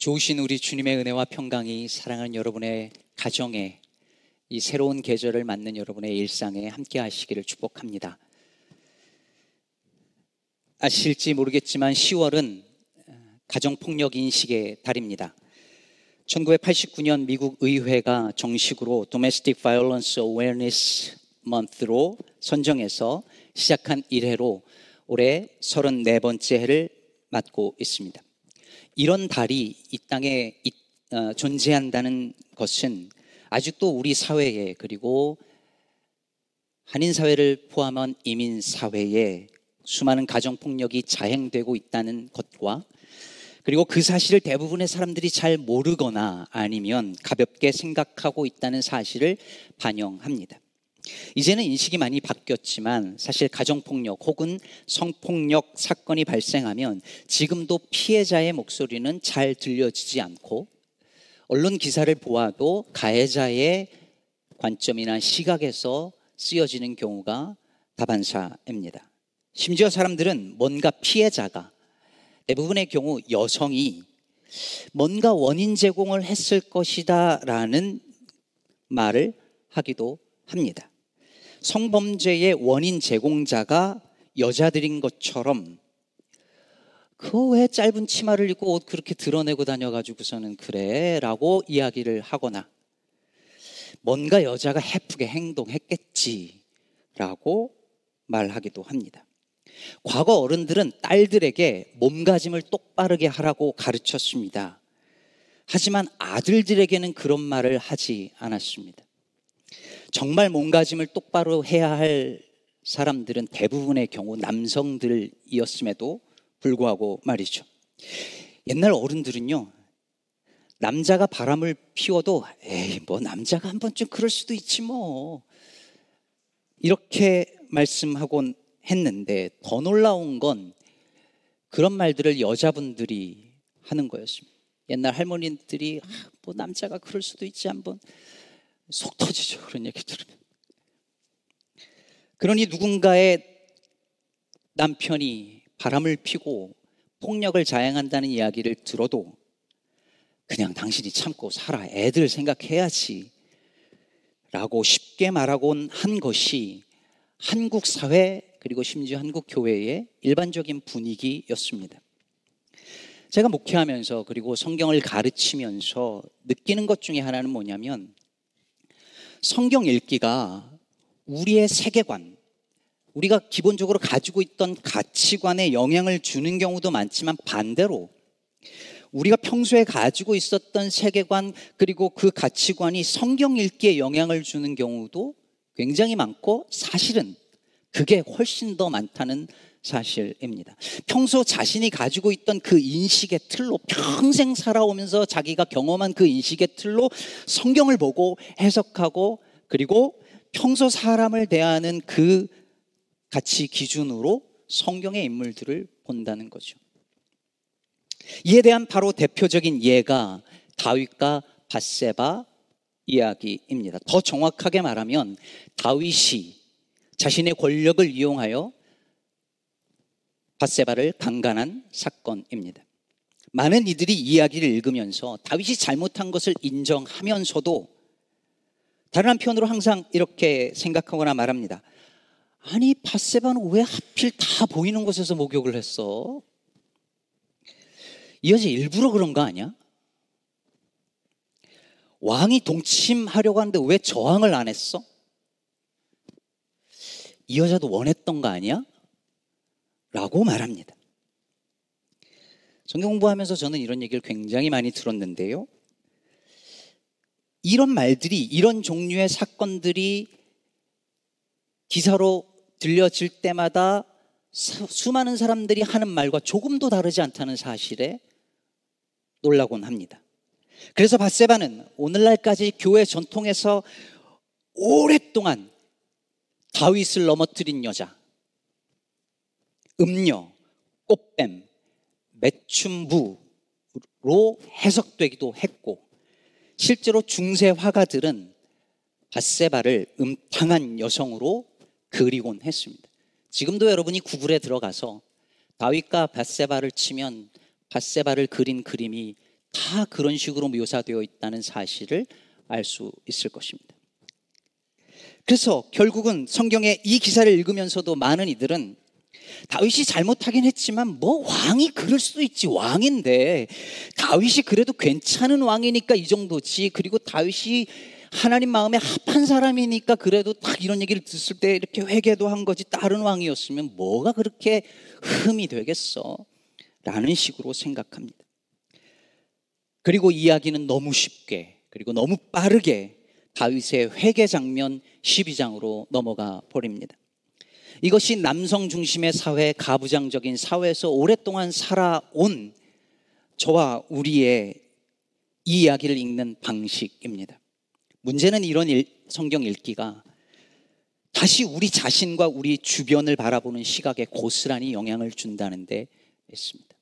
좋으신 우리 주님의 은혜와 평강이 사랑하는 여러분의 가정에 이 새로운 계절을 맞는 여러분의 일상에 함께 하시기를 축복합니다. 아실지 모르겠지만 10월은 가정폭력 인식의 달입니다. 1989년 미국 의회가 정식으로 Domestic Violence Awareness Month로 선정해서 시작한 이래로 올해 34번째 해를 맞고 있습니다. 이런 달이 이 땅에 어, 존재한다는 것은 아직도 우리 사회에 그리고 한인 사회를 포함한 이민 사회에 수많은 가정 폭력이 자행되고 있다는 것과 그리고 그 사실을 대부분의 사람들이 잘 모르거나 아니면 가볍게 생각하고 있다는 사실을 반영합니다. 이제는 인식이 많이 바뀌었지만 사실 가정폭력 혹은 성폭력 사건이 발생하면 지금도 피해자의 목소리는 잘 들려지지 않고 언론 기사를 보아도 가해자의 관점이나 시각에서 쓰여지는 경우가 다반사입니다. 심지어 사람들은 뭔가 피해자가 대부분의 경우 여성이 뭔가 원인 제공을 했을 것이다 라는 말을 하기도 합니다. 성범죄의 원인 제공자가 여자들인 것처럼 그 왜 짧은 치마를 입고 옷 그렇게 드러내고 다녀가지고서는 그래 라고 이야기를 하거나 뭔가 여자가 해프게 행동했겠지 라고 말하기도 합니다. 과거 어른들은 딸들에게 몸가짐을 똑바르게 하라고 가르쳤습니다. 하지만 아들들에게는 그런 말을 하지 않았습니다. 정말 몸가짐을 똑바로 해야 할 사람들은 대부분의 경우 남성들이었음에도 불구하고 말이죠. 옛날 어른들은요, 남자가 바람을 피워도, 에이, 뭐, 남자가 한 번쯤 그럴 수도 있지 뭐. 이렇게 말씀하곤 했는데, 더 놀라운 건 그런 말들을 여자분들이 하는 거였습니다. 옛날 할머니들이, 아, 뭐, 남자가 그럴 수도 있지, 한 번. 속 터지죠. 그런 얘기 들으면. 그러니 누군가의 남편이 바람을 피고 폭력을 자행한다는 이야기를 들어도 그냥 당신이 참고 살아. 애들 생각해야지. 라고 쉽게 말하곤 한 것이 한국 사회 그리고 심지어 한국 교회의 일반적인 분위기였습니다. 제가 목회하면서 그리고 성경을 가르치면서 느끼는 것 중에 하나는 뭐냐면 성경 읽기가 우리의 세계관, 우리가 기본적으로 가지고 있던 가치관에 영향을 주는 경우도 많지만 반대로 우리가 평소에 가지고 있었던 세계관 그리고 그 가치관이 성경 읽기에 영향을 주는 경우도 굉장히 많고 사실은 그게 훨씬 더 많다는 사실입니다. 평소 자신이 가지고 있던 그 인식의 틀로 평생 살아오면서 자기가 경험한 그 인식의 틀로 성경을 보고 해석하고 그리고 평소 사람을 대하는 그 가치 기준으로 성경의 인물들을 본다는 거죠. 이에 대한 바로 대표적인 예가 다윗과 바세바 이야기입니다. 더 정확하게 말하면 다윗이 자신의 권력을 이용하여 바세바를 강간한 사건입니다. 많은 이들이 이야기를 읽으면서 다윗이 잘못한 것을 인정하면서도 다른 한편으로 항상 이렇게 생각하거나 말합니다. 아니, 바세바는 왜 하필 다 보이는 곳에서 목욕을 했어? 이 여자 일부러 그런 거 아니야? 왕이 동침하려고 하는데 왜 저항을 안 했어? 이 여자도 원했던 거 아니야? 라고 말합니다. 성경 공부하면서 저는 이런 얘기를 굉장히 많이 들었는데요. 이런 말들이, 이런 종류의 사건들이 기사로 들려질 때마다 수많은 사람들이 하는 말과 조금도 다르지 않다는 사실에 놀라곤 합니다. 그래서 바세바는 오늘날까지 교회 전통에서 오랫동안 다윗을 넘어뜨린 여자, 음녀, 꽃뱀, 매춘부로 해석되기도 했고 실제로 중세 화가들은 바세바를 음탕한 여성으로 그리곤 했습니다. 지금도 여러분이 구글에 들어가서 다윗과 바세바를 치면 바세바를 그린 그림이 다 그런 식으로 묘사되어 있다는 사실을 알 수 있을 것입니다. 그래서 결국은 성경의 이 기사를 읽으면서도 많은 이들은 다윗이 잘못하긴 했지만 뭐 왕이 그럴 수도 있지 왕인데 다윗이 그래도 괜찮은 왕이니까 이 정도지 그리고 다윗이 하나님 마음에 합한 사람이니까 그래도 딱 이런 얘기를 듣을 때 이렇게 회개도 한 거지 다른 왕이었으면 뭐가 그렇게 흠이 되겠어 라는 식으로 생각합니다. 그리고 이야기는 너무 쉽게 그리고 너무 빠르게 다윗의 회개 장면 12장으로 넘어가 버립니다. 이것이 남성 중심의 사회, 가부장적인 사회에서 오랫동안 살아온 저와 우리의 이 이야기를 읽는 방식입니다. 문제는 이런 일, 성경 읽기가 다시 우리 자신과 우리 주변을 바라보는 시각에 고스란히 영향을 준다는 데 있습니다.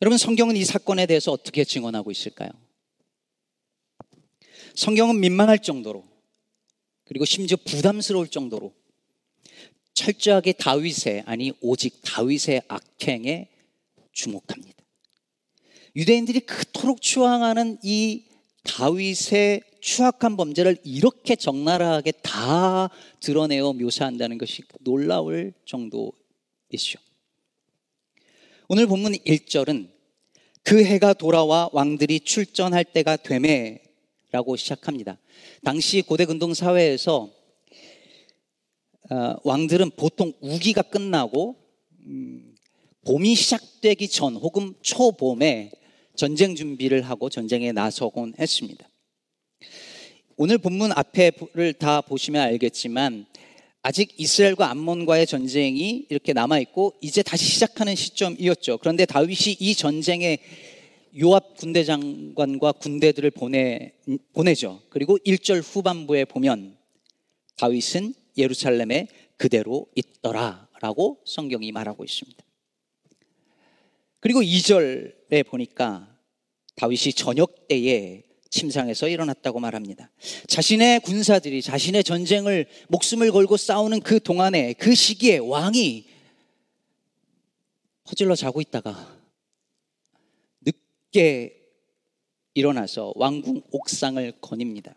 여러분, 성경은 이 사건에 대해서 어떻게 증언하고 있을까요? 성경은 민망할 정도로 그리고 심지어 부담스러울 정도로 철저하게 다윗의 아니 오직 다윗의 악행에 주목합니다. 유대인들이 그토록 추앙하는 이 다윗의 추악한 범죄를 이렇게 적나라하게 다 드러내어 묘사한다는 것이 놀라울 정도이죠. 오늘 본문 1절은 그 해가 돌아와 왕들이 출전할 때가 되매 라고 시작합니다. 당시 고대 근동 사회에서 어, 왕들은 보통 우기가 끝나고 음, 봄이 시작되기 전 혹은 초봄에 전쟁 준비를 하고 전쟁에 나서곤 했습니다. 오늘 본문 앞에를 다 보시면 알겠지만 아직 이스라엘과 암몬과의 전쟁이 이렇게 남아 있고 이제 다시 시작하는 시점이었죠. 그런데 다윗이 이 전쟁에 요압 군대 장관과 군대들을 보내, 보내죠. 그리고 1절 후반부에 보면 다윗은 예루살렘에 그대로 있더라 라고 성경이 말하고 있습니다. 그리고 2절에 보니까 다윗이 저녁 때에 침상에서 일어났다고 말합니다. 자신의 군사들이 자신의 전쟁을 목숨을 걸고 싸우는 그 동안에 그 시기에 왕이 퍼질러 자고 있다가 늦게 일어나서 왕궁 옥상을 거닙니다.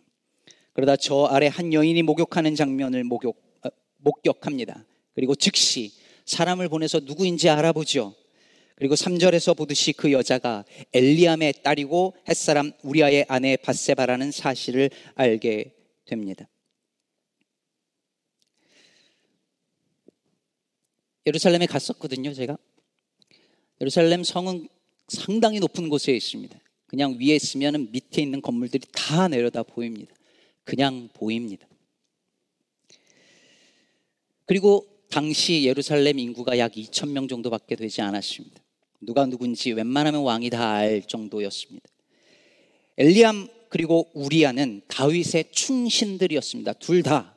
그러다 저 아래 한 여인이 목욕하는 장면을 목욕, 어, 목격합니다. 그리고 즉시 사람을 보내서 누구인지 알아보죠. 그리고 3절에서 보듯이 그 여자가 엘리암의 딸이고 햇사람 우리아의 아내 바세바라는 사실을 알게 됩니다. 예루살렘에 갔었거든요, 제가. 예루살렘 성은 상당히 높은 곳에 있습니다. 그냥 위에 있으면 밑에 있는 건물들이 다 내려다 보입니다. 그냥 보입니다. 그리고 당시 예루살렘 인구가 약 2천 명 정도밖에 되지 않았습니다. 누가 누군지 웬만하면 왕이 다 알 정도였습니다. 엘리암 그리고 우리아는 다윗의 충신들이었습니다. 둘 다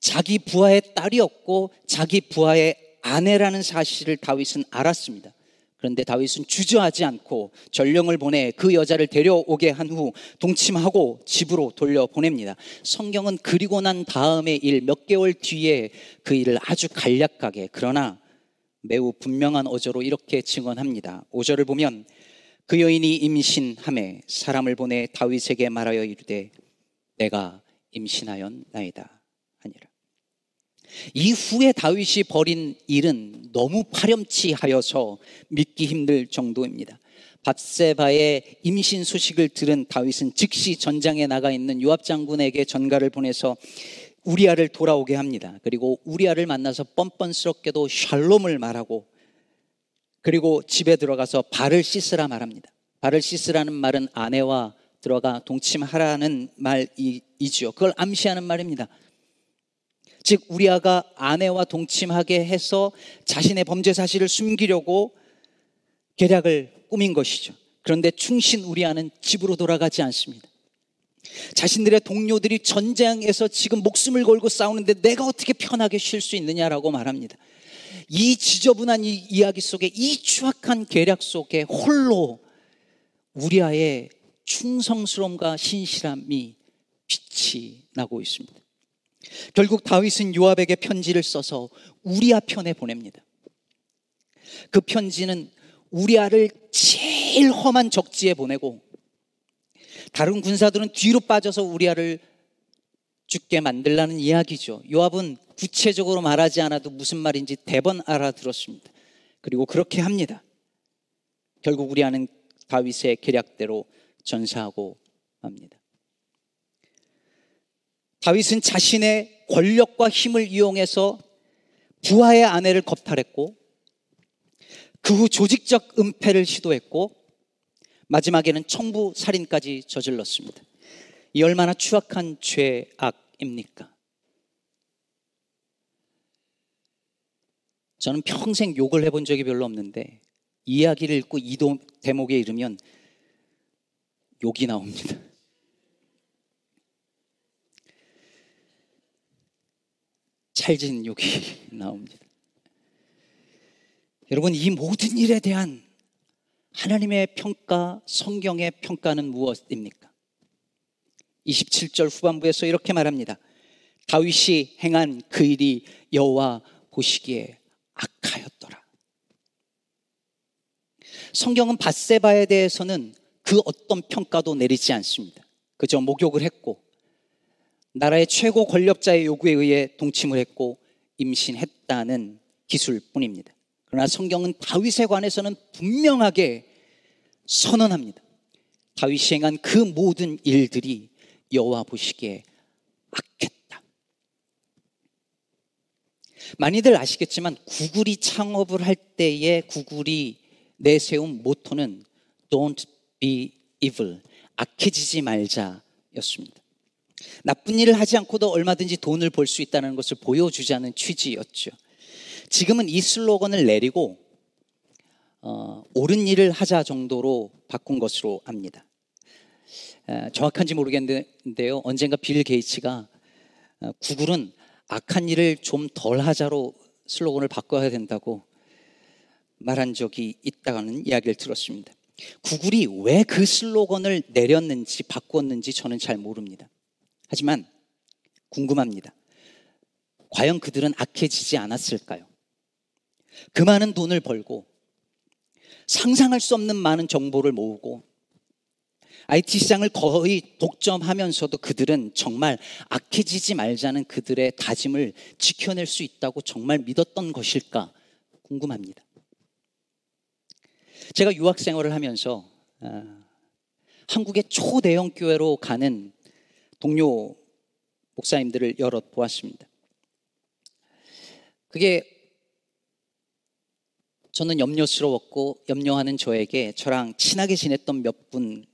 자기 부하의 딸이었고 자기 부하의 아내라는 사실을 다윗은 알았습니다. 그런데 다윗은 주저하지 않고 전령을 보내 그 여자를 데려오게 한 후 동침하고 집으로 돌려보냅니다. 성경은 그리고 난 다음의 일 몇 개월 뒤에 그 일을 아주 간략하게 그러나 매우 분명한 어조로 이렇게 증언합니다. 5절을 보면 그 여인이 임신함에 사람을 보내 다윗에게 말하여 이르되 내가 임신하였나이다. 이후에 다윗이 벌인 일은 너무 파렴치하여서 믿기 힘들 정도입니다. 밥세바의 임신 소식을 들은 다윗은 즉시 전장에 나가 있는 요압 장군에게 전가를 보내서 우리아를 돌아오게 합니다. 그리고 우리아를 만나서 뻔뻔스럽게도 샬롬을 말하고 그리고 집에 들어가서 발을 씻으라 말합니다. 발을 씻으라는 말은 아내와 들어가 동침하라는 말이지요. 그걸 암시하는 말입니다. 즉 우리아가 아내와 동침하게 해서 자신의 범죄 사실을 숨기려고 계략을 꾸민 것이죠. 그런데 충신 우리아는 집으로 돌아가지 않습니다. 자신들의 동료들이 전쟁에서 지금 목숨을 걸고 싸우는데 내가 어떻게 편하게 쉴 수 있느냐라고 말합니다. 이 지저분한 이 이야기 속에 이 추악한 계략 속에 홀로 우리아의 충성스러움과 신실함이 빛이 나고 있습니다. 결국 다윗은 요압에게 편지를 써서 우리아 편에 보냅니다. 그 편지는 우리아를 제일 험한 적지에 보내고 다른 군사들은 뒤로 빠져서 우리아를 죽게 만들라는 이야기죠. 요압은 구체적으로 말하지 않아도 무슨 말인지 대번 알아들었습니다. 그리고 그렇게 합니다. 결국 우리아는 다윗의 계략대로 전사하고 맙니다. 다윗은 자신의 권력과 힘을 이용해서 부하의 아내를 겁탈했고 그 후 조직적 은폐를 시도했고 마지막에는 청부 살인까지 저질렀습니다. 이 얼마나 추악한 죄악입니까? 저는 평생 욕을 해본 적이 별로 없는데 이야기를 읽고 이 대목에 이르면 욕이 나옵니다. 찰진 욕이 나옵니다. 여러분, 이 모든 일에 대한 하나님의 평가, 성경의 평가는 무엇입니까? 27절 후반부에서 이렇게 말합니다. 다윗이 행한 그 일이 여호와 보시기에 악하였더라. 성경은 바세바에 대해서는 그 어떤 평가도 내리지 않습니다. 그저 목욕을 했고 나라의 최고 권력자의 요구에 의해 동침을 했고 임신했다는 기술뿐입니다. 그러나 성경은 다윗에 관해서는 분명하게 선언합니다. 다윗이 행한 그 모든 일들이 여호와 보시기에 악했다. 많이들 아시겠지만 구글이 창업을 할 때에 구글이 내세운 모토는 Don't be evil. 악해지지 말자였습니다. 나쁜 일을 하지 않고도 얼마든지 돈을 벌 수 있다는 것을 보여주자는 취지였죠. 지금은 이 슬로건을 내리고 어, 옳은 일을 하자 정도로 바꾼 것으로 압니다. 에, 정확한지 모르겠는데요. 언젠가 빌 게이츠가 어, 구글은 악한 일을 좀 덜 하자로 슬로건을 바꿔야 된다고 말한 적이 있다는 이야기를 들었습니다. 구글이 왜 그 슬로건을 내렸는지 바꿨는지 저는 잘 모릅니다. 하지만 궁금합니다. 과연 그들은 악해지지 않았을까요? 그 많은 돈을 벌고 상상할 수 없는 많은 정보를 모으고 IT 시장을 거의 독점하면서도 그들은 정말 악해지지 말자는 그들의 다짐을 지켜낼 수 있다고 정말 믿었던 것일까 궁금합니다. 제가 유학 생활을 하면서 아, 한국의 초대형 교회로 가는 동료 목사님들을 여러 보았습니다. 그게 저는 염려스러웠고 염려하는 저에게 저랑 친하게 지냈던 몇 분이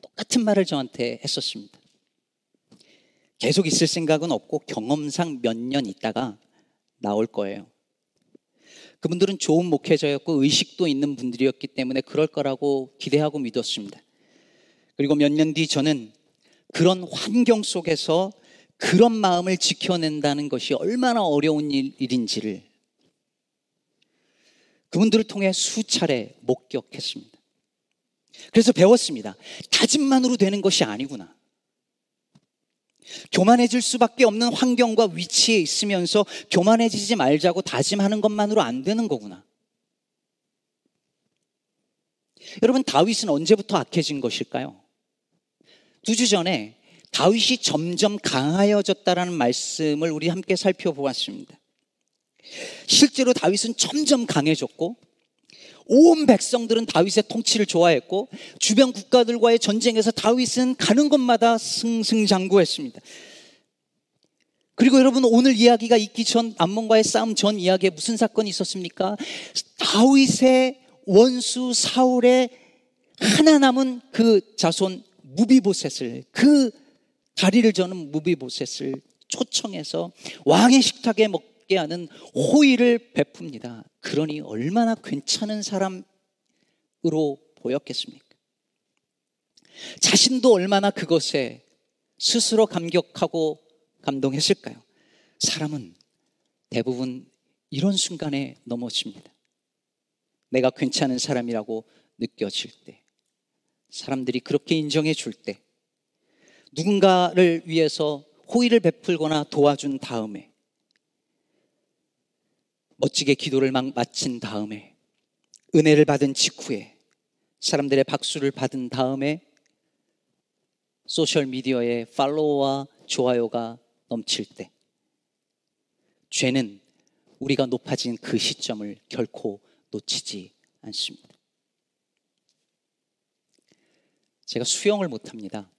똑같은 말을 저한테 했었습니다. 계속 있을 생각은 없고 경험상 몇 년 있다가 나올 거예요. 그분들은 좋은 목회자였고 의식도 있는 분들이었기 때문에 그럴 거라고 기대하고 믿었습니다. 그리고 몇 년 뒤 저는 그런 환경 속에서 그런 마음을 지켜낸다는 것이 얼마나 어려운 일인지를 그분들을 통해 수차례 목격했습니다. 그래서 배웠습니다. 다짐만으로 되는 것이 아니구나. 교만해질 수밖에 없는 환경과 위치에 있으면서 교만해지지 말자고 다짐하는 것만으로 안 되는 거구나. 여러분, 다윗은 언제부터 악해진 것일까요? 두 주 전에 다윗이 점점 강하여졌다라는 말씀을 우리 함께 살펴보았습니다. 실제로 다윗은 점점 강해졌고 온 백성들은 다윗의 통치를 좋아했고 주변 국가들과의 전쟁에서 다윗은 가는 곳마다 승승장구했습니다. 그리고 여러분 오늘 이야기가 있기 전 암몬과의 싸움 전 이야기에 무슨 사건이 있었습니까? 다윗의 원수 사울의 하나 남은 그 자손 무비보셋을 그 다리를 저는 무비보셋을 초청해서 왕의 식탁에 먹게 하는 호의를 베풉니다. 그러니 얼마나 괜찮은 사람으로 보였겠습니까? 자신도 얼마나 그것에 스스로 감격하고 감동했을까요? 사람은 대부분 이런 순간에 넘어집니다. 내가 괜찮은 사람이라고 느껴질 때, 사람들이 그렇게 인정해 줄 때, 누군가를 위해서 호의를 베풀거나 도와준 다음에 멋지게 기도를 막 마친 다음에 은혜를 받은 직후에 사람들의 박수를 받은 다음에 소셜 미디어에 팔로워와 좋아요가 넘칠 때 죄는 우리가 높아진 그 시점을 결코 놓치지 않습니다. 제가 수영을 못합니다.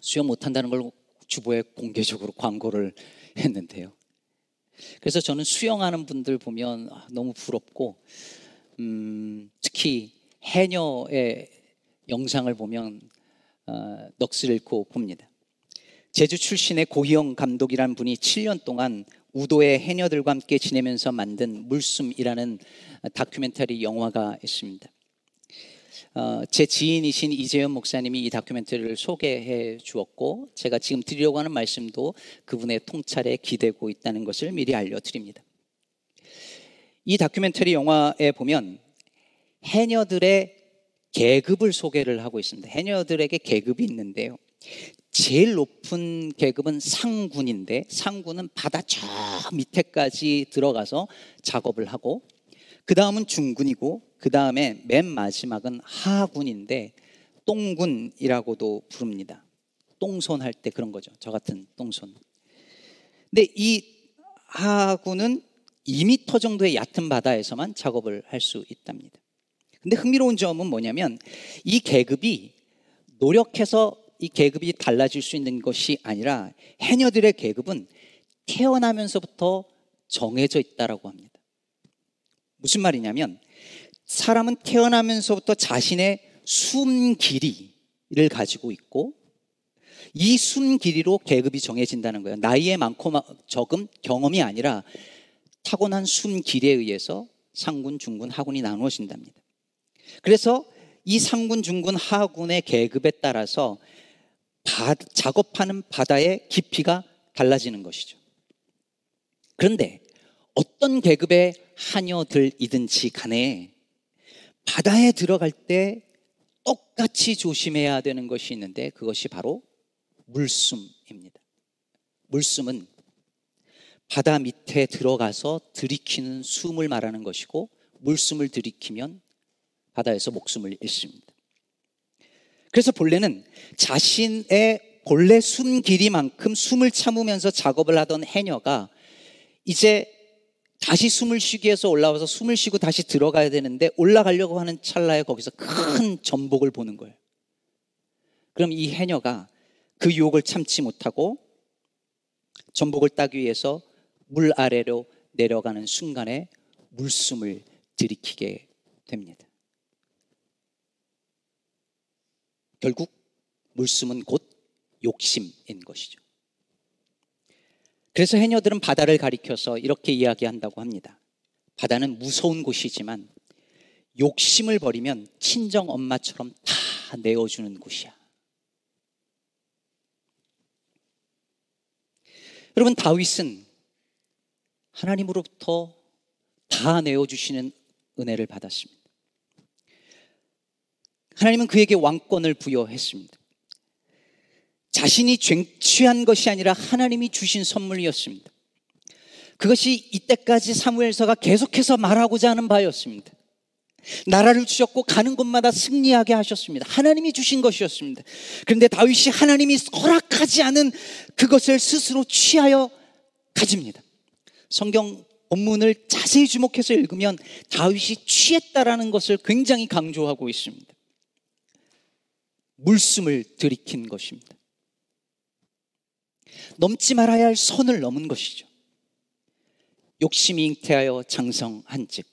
수영 못한다는 걸 주보에 공개적으로 광고를 했는데요. 그래서 저는 수영하는 분들 보면 너무 부럽고, 음, 특히 해녀의 영상을 보면 어, 넋을 잃고 봅니다. 제주 출신의 고희영 감독이란 분이 7년 동안 우도의 해녀들과 함께 지내면서 만든 물숨이라는 다큐멘터리 영화가 있습니다. 어, 제 지인이신 이재현 목사님이 이 다큐멘터리를 소개해 주었고 제가 지금 드리려고 하는 말씀도 그분의 통찰에 기대고 있다는 것을 미리 알려드립니다. 이 다큐멘터리 영화에 보면 해녀들의 계급을 소개를 하고 있습니다. 해녀들에게 계급이 있는데요. 제일 높은 계급은 상군인데 상군은 바다 저 밑에까지 들어가서 작업을 하고 그 다음은 중군이고 그 다음에 맨 마지막은 하군인데 똥군이라고도 부릅니다. 똥손 할 때 그런 거죠. 저 같은 똥손. 근데 이 하군은 2미터 정도의 얕은 바다에서만 작업을 할 수 있답니다. 근데 흥미로운 점은 뭐냐면 이 계급이 노력해서 이 계급이 달라질 수 있는 것이 아니라 해녀들의 계급은 태어나면서부터 정해져 있다라고 합니다. 무슨 말이냐면 사람은 태어나면서부터 자신의 숨 길이를 가지고 있고 이 숨 길이로 계급이 정해진다는 거예요. 나이에 많고 적음 경험이 아니라 타고난 숨 길이에 의해서 상군, 중군, 하군이 나누어진답니다. 그래서 이 상군, 중군, 하군의 계급에 따라서 바, 작업하는 바다의 깊이가 달라지는 것이죠. 그런데 어떤 계급의 하녀들이든지 간에 바다에 들어갈 때 똑같이 조심해야 되는 것이 있는데 그것이 바로 물숨입니다. 물숨은 바다 밑에 들어가서 들이키는 숨을 말하는 것이고 물숨을 들이키면 바다에서 목숨을 잃습니다. 그래서 본래는 자신의 본래 숨 길이만큼 숨을 참으면서 작업을 하던 해녀가 이제 다시 숨을 쉬기 위해서 올라와서 숨을 쉬고 다시 들어가야 되는데 올라가려고 하는 찰나에 거기서 큰 전복을 보는 거예요. 그럼 이 해녀가 그 유혹을 참지 못하고 전복을 따기 위해서 물 아래로 내려가는 순간에 물숨을 들이키게 됩니다. 결국 물숨은 곧 욕심인 것이죠. 그래서 해녀들은 바다를 가리켜서 이렇게 이야기한다고 합니다. 바다는 무서운 곳이지만 욕심을 버리면 친정 엄마처럼 다 내어주는 곳이야. 여러분, 다윗은 하나님으로부터 다 내어주시는 은혜를 받았습니다. 하나님은 그에게 왕권을 부여했습니다. 자신이 쟁취한 것이 아니라 하나님이 주신 선물이었습니다. 그것이 이때까지 사무엘서가 계속해서 말하고자 하는 바였습니다. 나라를 주셨고 가는 곳마다 승리하게 하셨습니다. 하나님이 주신 것이었습니다. 그런데 다윗이 하나님이 허락하지 않은 그것을 스스로 취하여 가집니다. 성경 본문을 자세히 주목해서 읽으면 다윗이 취했다라는 것을 굉장히 강조하고 있습니다. 물숨을 들이킨 것입니다. 넘지 말아야 할 선을 넘은 것이죠. 욕심이 잉태하여 장성한 즉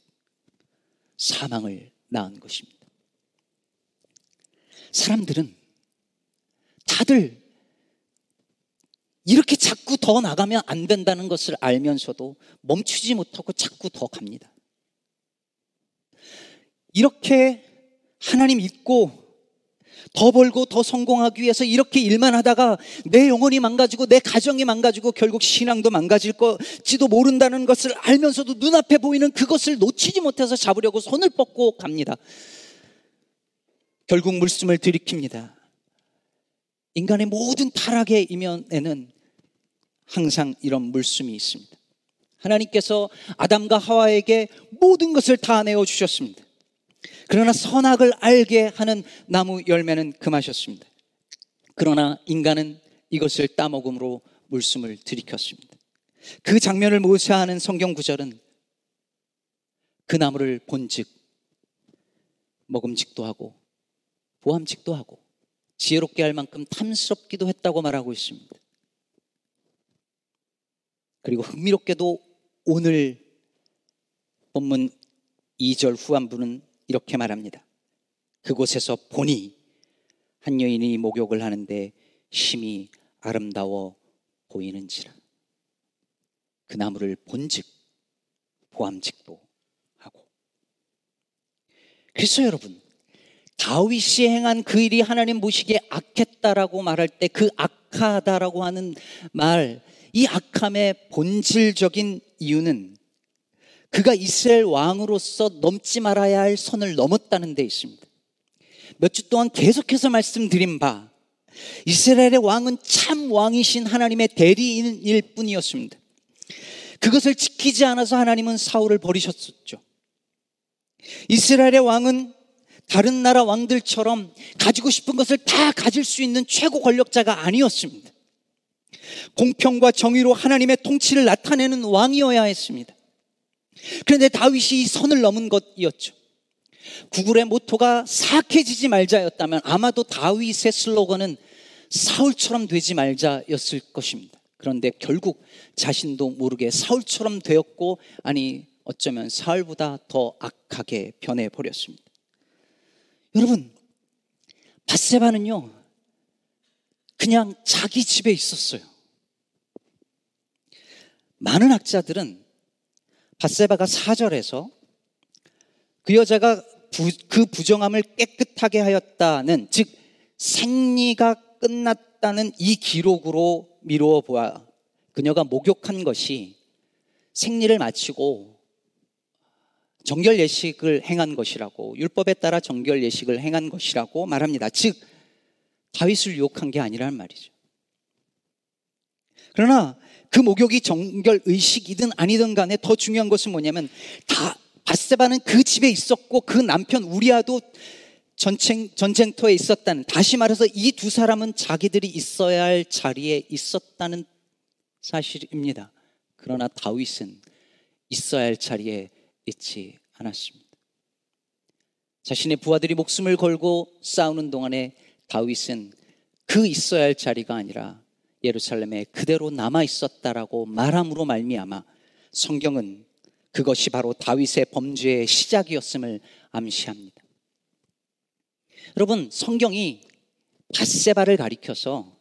사망을 낳은 것입니다. 사람들은 다들 이렇게 자꾸 더 나가면 안 된다는 것을 알면서도 멈추지 못하고 자꾸 더 갑니다. 이렇게 하나님 믿고 더 벌고 더 성공하기 위해서 이렇게 일만 하다가 내 영혼이 망가지고 내 가정이 망가지고 결국 신앙도 망가질 것지도 모른다는 것을 알면서도 눈앞에 보이는 그것을 놓치지 못해서 잡으려고 손을 뻗고 갑니다. 결국 물숨을 들이킵니다. 인간의 모든 타락의 이면에는 항상 이런 물숨이 있습니다. 하나님께서 아담과 하와에게 모든 것을 다 내어 주셨습니다. 그러나 선악을 알게 하는 나무 열매는 금하셨습니다. 그러나 인간은 이것을 따먹음으로 물숨을 들이켰습니다. 그 장면을 묘사하는 성경 구절은 그 나무를 본즉 먹음직도 하고 보암직도 하고 지혜롭게 할 만큼 탐스럽기도 했다고 말하고 있습니다. 그리고 흥미롭게도 오늘 본문 2절 후반부는 이렇게 말합니다. 그곳에서 보니 한 여인이 목욕을 하는데 심히 아름다워 보이는지라. 그 나무를 본즉 보암직도 하고. 그래서 여러분, 다윗이 행한 그 일이 하나님 보시기에 악했다라고 말할 때 그 악하다라고 하는 말, 이 악함의 본질적인 이유는 그가 이스라엘 왕으로서 넘지 말아야 할 선을 넘었다는 데 있습니다. 몇 주 동안 계속해서 말씀드린 바, 이스라엘의 왕은 참 왕이신 하나님의 대리인일 뿐이었습니다. 그것을 지키지 않아서 하나님은 사울을 버리셨었죠. 이스라엘의 왕은 다른 나라 왕들처럼 가지고 싶은 것을 다 가질 수 있는 최고 권력자가 아니었습니다. 공평과 정의로 하나님의 통치를 나타내는 왕이어야 했습니다. 그런데 다윗이 이 선을 넘은 것이었죠. 구글의 모토가 사악해지지 말자였다면 아마도 다윗의 슬로건은 사울처럼 되지 말자였을 것입니다. 그런데 결국 자신도 모르게 사울처럼 되었고 아니 어쩌면 사울보다 더 악하게 변해 버렸습니다. 여러분 바세바는요 그냥 자기 집에 있었어요. 많은 학자들은 바세바가 사절에서 그 여자가 부, 그 부정함을 깨끗하게 하였다는 즉 생리가 끝났다는 이 기록으로 미루어 보아 그녀가 목욕한 것이 생리를 마치고 정결 예식을 행한 것이라고 율법에 따라 정결 예식을 행한 것이라고 말합니다. 즉 다윗을 유혹한 게 아니란 말이죠. 그러나 그 목욕이 정결 의식이든 아니든 간에 더 중요한 것은 뭐냐면 다 바세바는 그 집에 있었고 그 남편 우리아도 전쟁, 전쟁터에 있었다는 다시 말해서 이 두 사람은 자기들이 있어야 할 자리에 있었다는 사실입니다. 그러나 다윗은 있어야 할 자리에 있지 않았습니다. 자신의 부하들이 목숨을 걸고 싸우는 동안에 다윗은 그 있어야 할 자리가 아니라 예루살렘에 그대로 남아 있었다라고 말함으로 말미암아 성경은 그것이 바로 다윗의 범죄의 시작이었음을 암시합니다. 여러분, 성경이 바세바를 가리켜서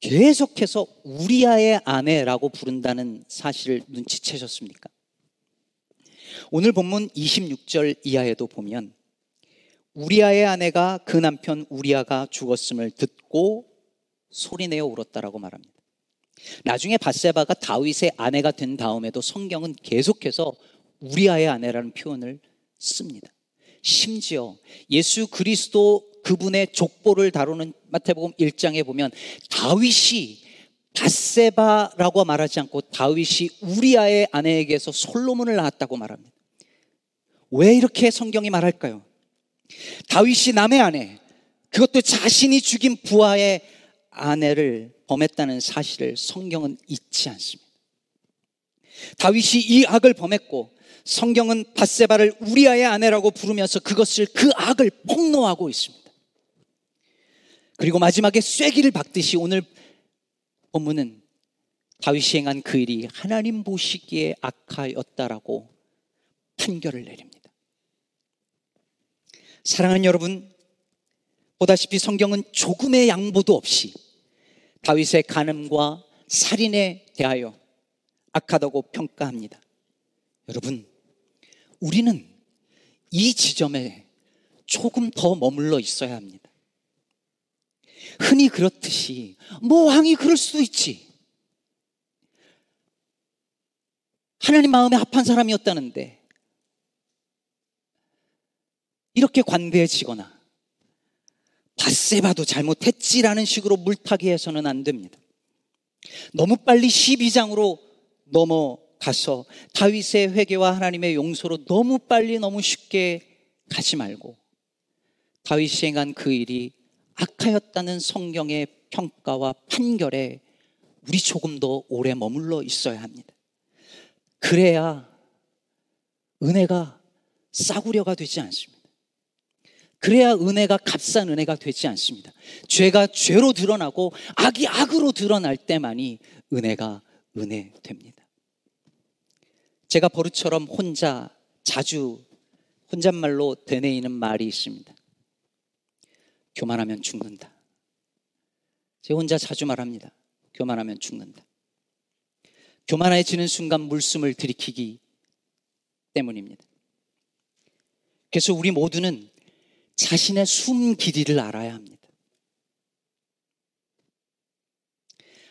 계속해서 우리아의 아내라고 부른다는 사실을 눈치채셨습니까? 오늘 본문 26절 이하에도 보면 우리아의 아내가 그 남편 우리아가 죽었음을 듣고 소리내어 울었다라고 말합니다. 나중에 바세바가 다윗의 아내가 된 다음에도 성경은 계속해서 우리아의 아내라는 표현을 씁니다. 심지어 예수 그리스도 그분의 족보를 다루는 마태복음 1장에 보면 다윗이 바세바라고 말하지 않고 다윗이 우리아의 아내에게서 솔로몬을 낳았다고 말합니다. 왜 이렇게 성경이 말할까요? 다윗이 남의 아내, 그것도 자신이 죽인 부하의 아내를 범했다는 사실을 성경은 잊지 않습니다. 다윗이 이 악을 범했고 성경은 바세바를 우리아의 아내라고 부르면서 그것을 그 악을 폭로하고 있습니다. 그리고 마지막에 쐐기를 박듯이 오늘 본문은 다윗이 행한 그 일이 하나님 보시기에 악하였다라고 판결을 내립니다. 사랑하는 여러분, 보다시피 성경은 조금의 양보도 없이 다윗의 간음과 살인에 대하여 악하다고 평가합니다. 여러분, 우리는 이 지점에 조금 더 머물러 있어야 합니다. 흔히 그렇듯이, 뭐 왕이 그럴 수도 있지. 하나님 마음에 합한 사람이었다는데, 이렇게 관대해지거나, 바세바도 잘못했지라는 식으로 물타기 해서는 안 됩니다. 너무 빨리 12장으로 넘어가서 다윗의 회개와 하나님의 용서로 너무 빨리 너무 쉽게 가지 말고 다윗이 행한 그 일이 악하였다는 성경의 평가와 판결에 우리 조금 더 오래 머물러 있어야 합니다. 그래야 은혜가 싸구려가 되지 않습니다. 그래야 은혜가 값싼 은혜가 되지 않습니다. 죄가 죄로 드러나고 악이 악으로 드러날 때만이 은혜가 은혜 됩니다. 제가 버릇처럼 혼자 자주 혼잣말로 되뇌이는 말이 있습니다. 교만하면 죽는다. 제가 혼자 자주 말합니다. 교만하면 죽는다. 교만해지는 순간 물숨을 들이키기 때문입니다. 그래서 우리 모두는 자신의 숨 길이를 알아야 합니다.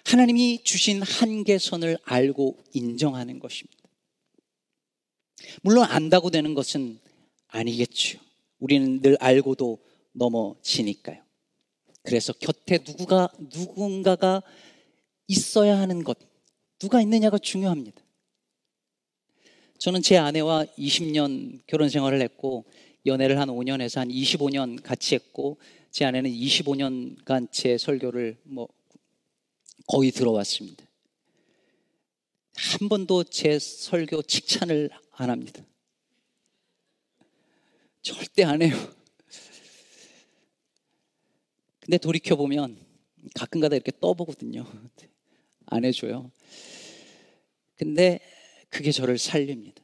하나님이 주신 한계선을 알고 인정하는 것입니다. 물론 안다고 되는 것은 아니겠죠. 우리는 늘 알고도 넘어지니까요. 그래서 곁에 누구가, 누군가가 있어야 하는 것, 누가 있느냐가 중요합니다. 저는 제 아내와 20년 결혼 생활을 했고, 연애를 한 5년에서 한 25년 같이 했고, 제 아내는 25년간 제 설교를 뭐 거의 들어왔습니다. 한 번도 제 설교 칭찬을 안 합니다. 절대 안 해요. 근데 돌이켜보면 가끔가다 이렇게 떠보거든요. 안 해줘요. 근데 그게 저를 살립니다.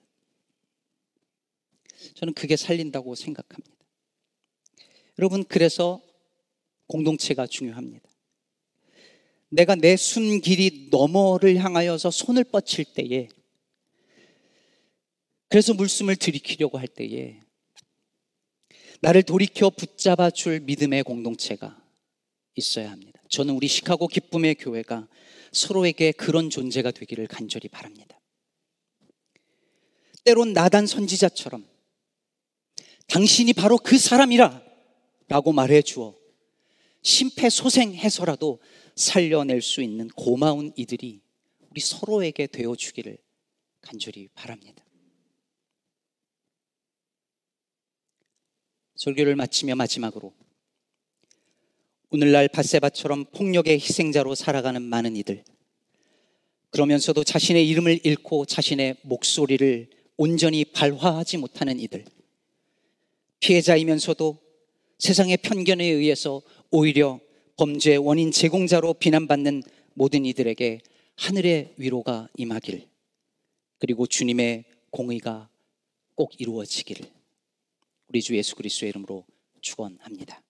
저는 그게 살린다고 생각합니다. 여러분, 그래서 공동체가 중요합니다. 내가 내 숨길이 너머를 향하여서 손을 뻗칠 때에 그래서 물숨을 들이키려고 할 때에 나를 돌이켜 붙잡아 줄 믿음의 공동체가 있어야 합니다. 저는 우리 시카고 기쁨의 교회가 서로에게 그런 존재가 되기를 간절히 바랍니다. 때론 나단 선지자처럼 당신이 바로 그 사람이라 라고 말해 주어 심폐소생해서라도 살려낼 수 있는 고마운 이들이 우리 서로에게 되어 주기를 간절히 바랍니다. 설교를 마치며 마지막으로 오늘날 바세바처럼 폭력의 희생자로 살아가는 많은 이들 그러면서도 자신의 이름을 잃고 자신의 목소리를 온전히 발화하지 못하는 이들 피해자이면서도 세상의 편견에 의해서 오히려 범죄 원인 제공자로 비난받는 모든 이들에게 하늘의 위로가 임하길 그리고 주님의 공의가 꼭 이루어지기를 우리 주 예수 그리스도의 이름으로 축원합니다.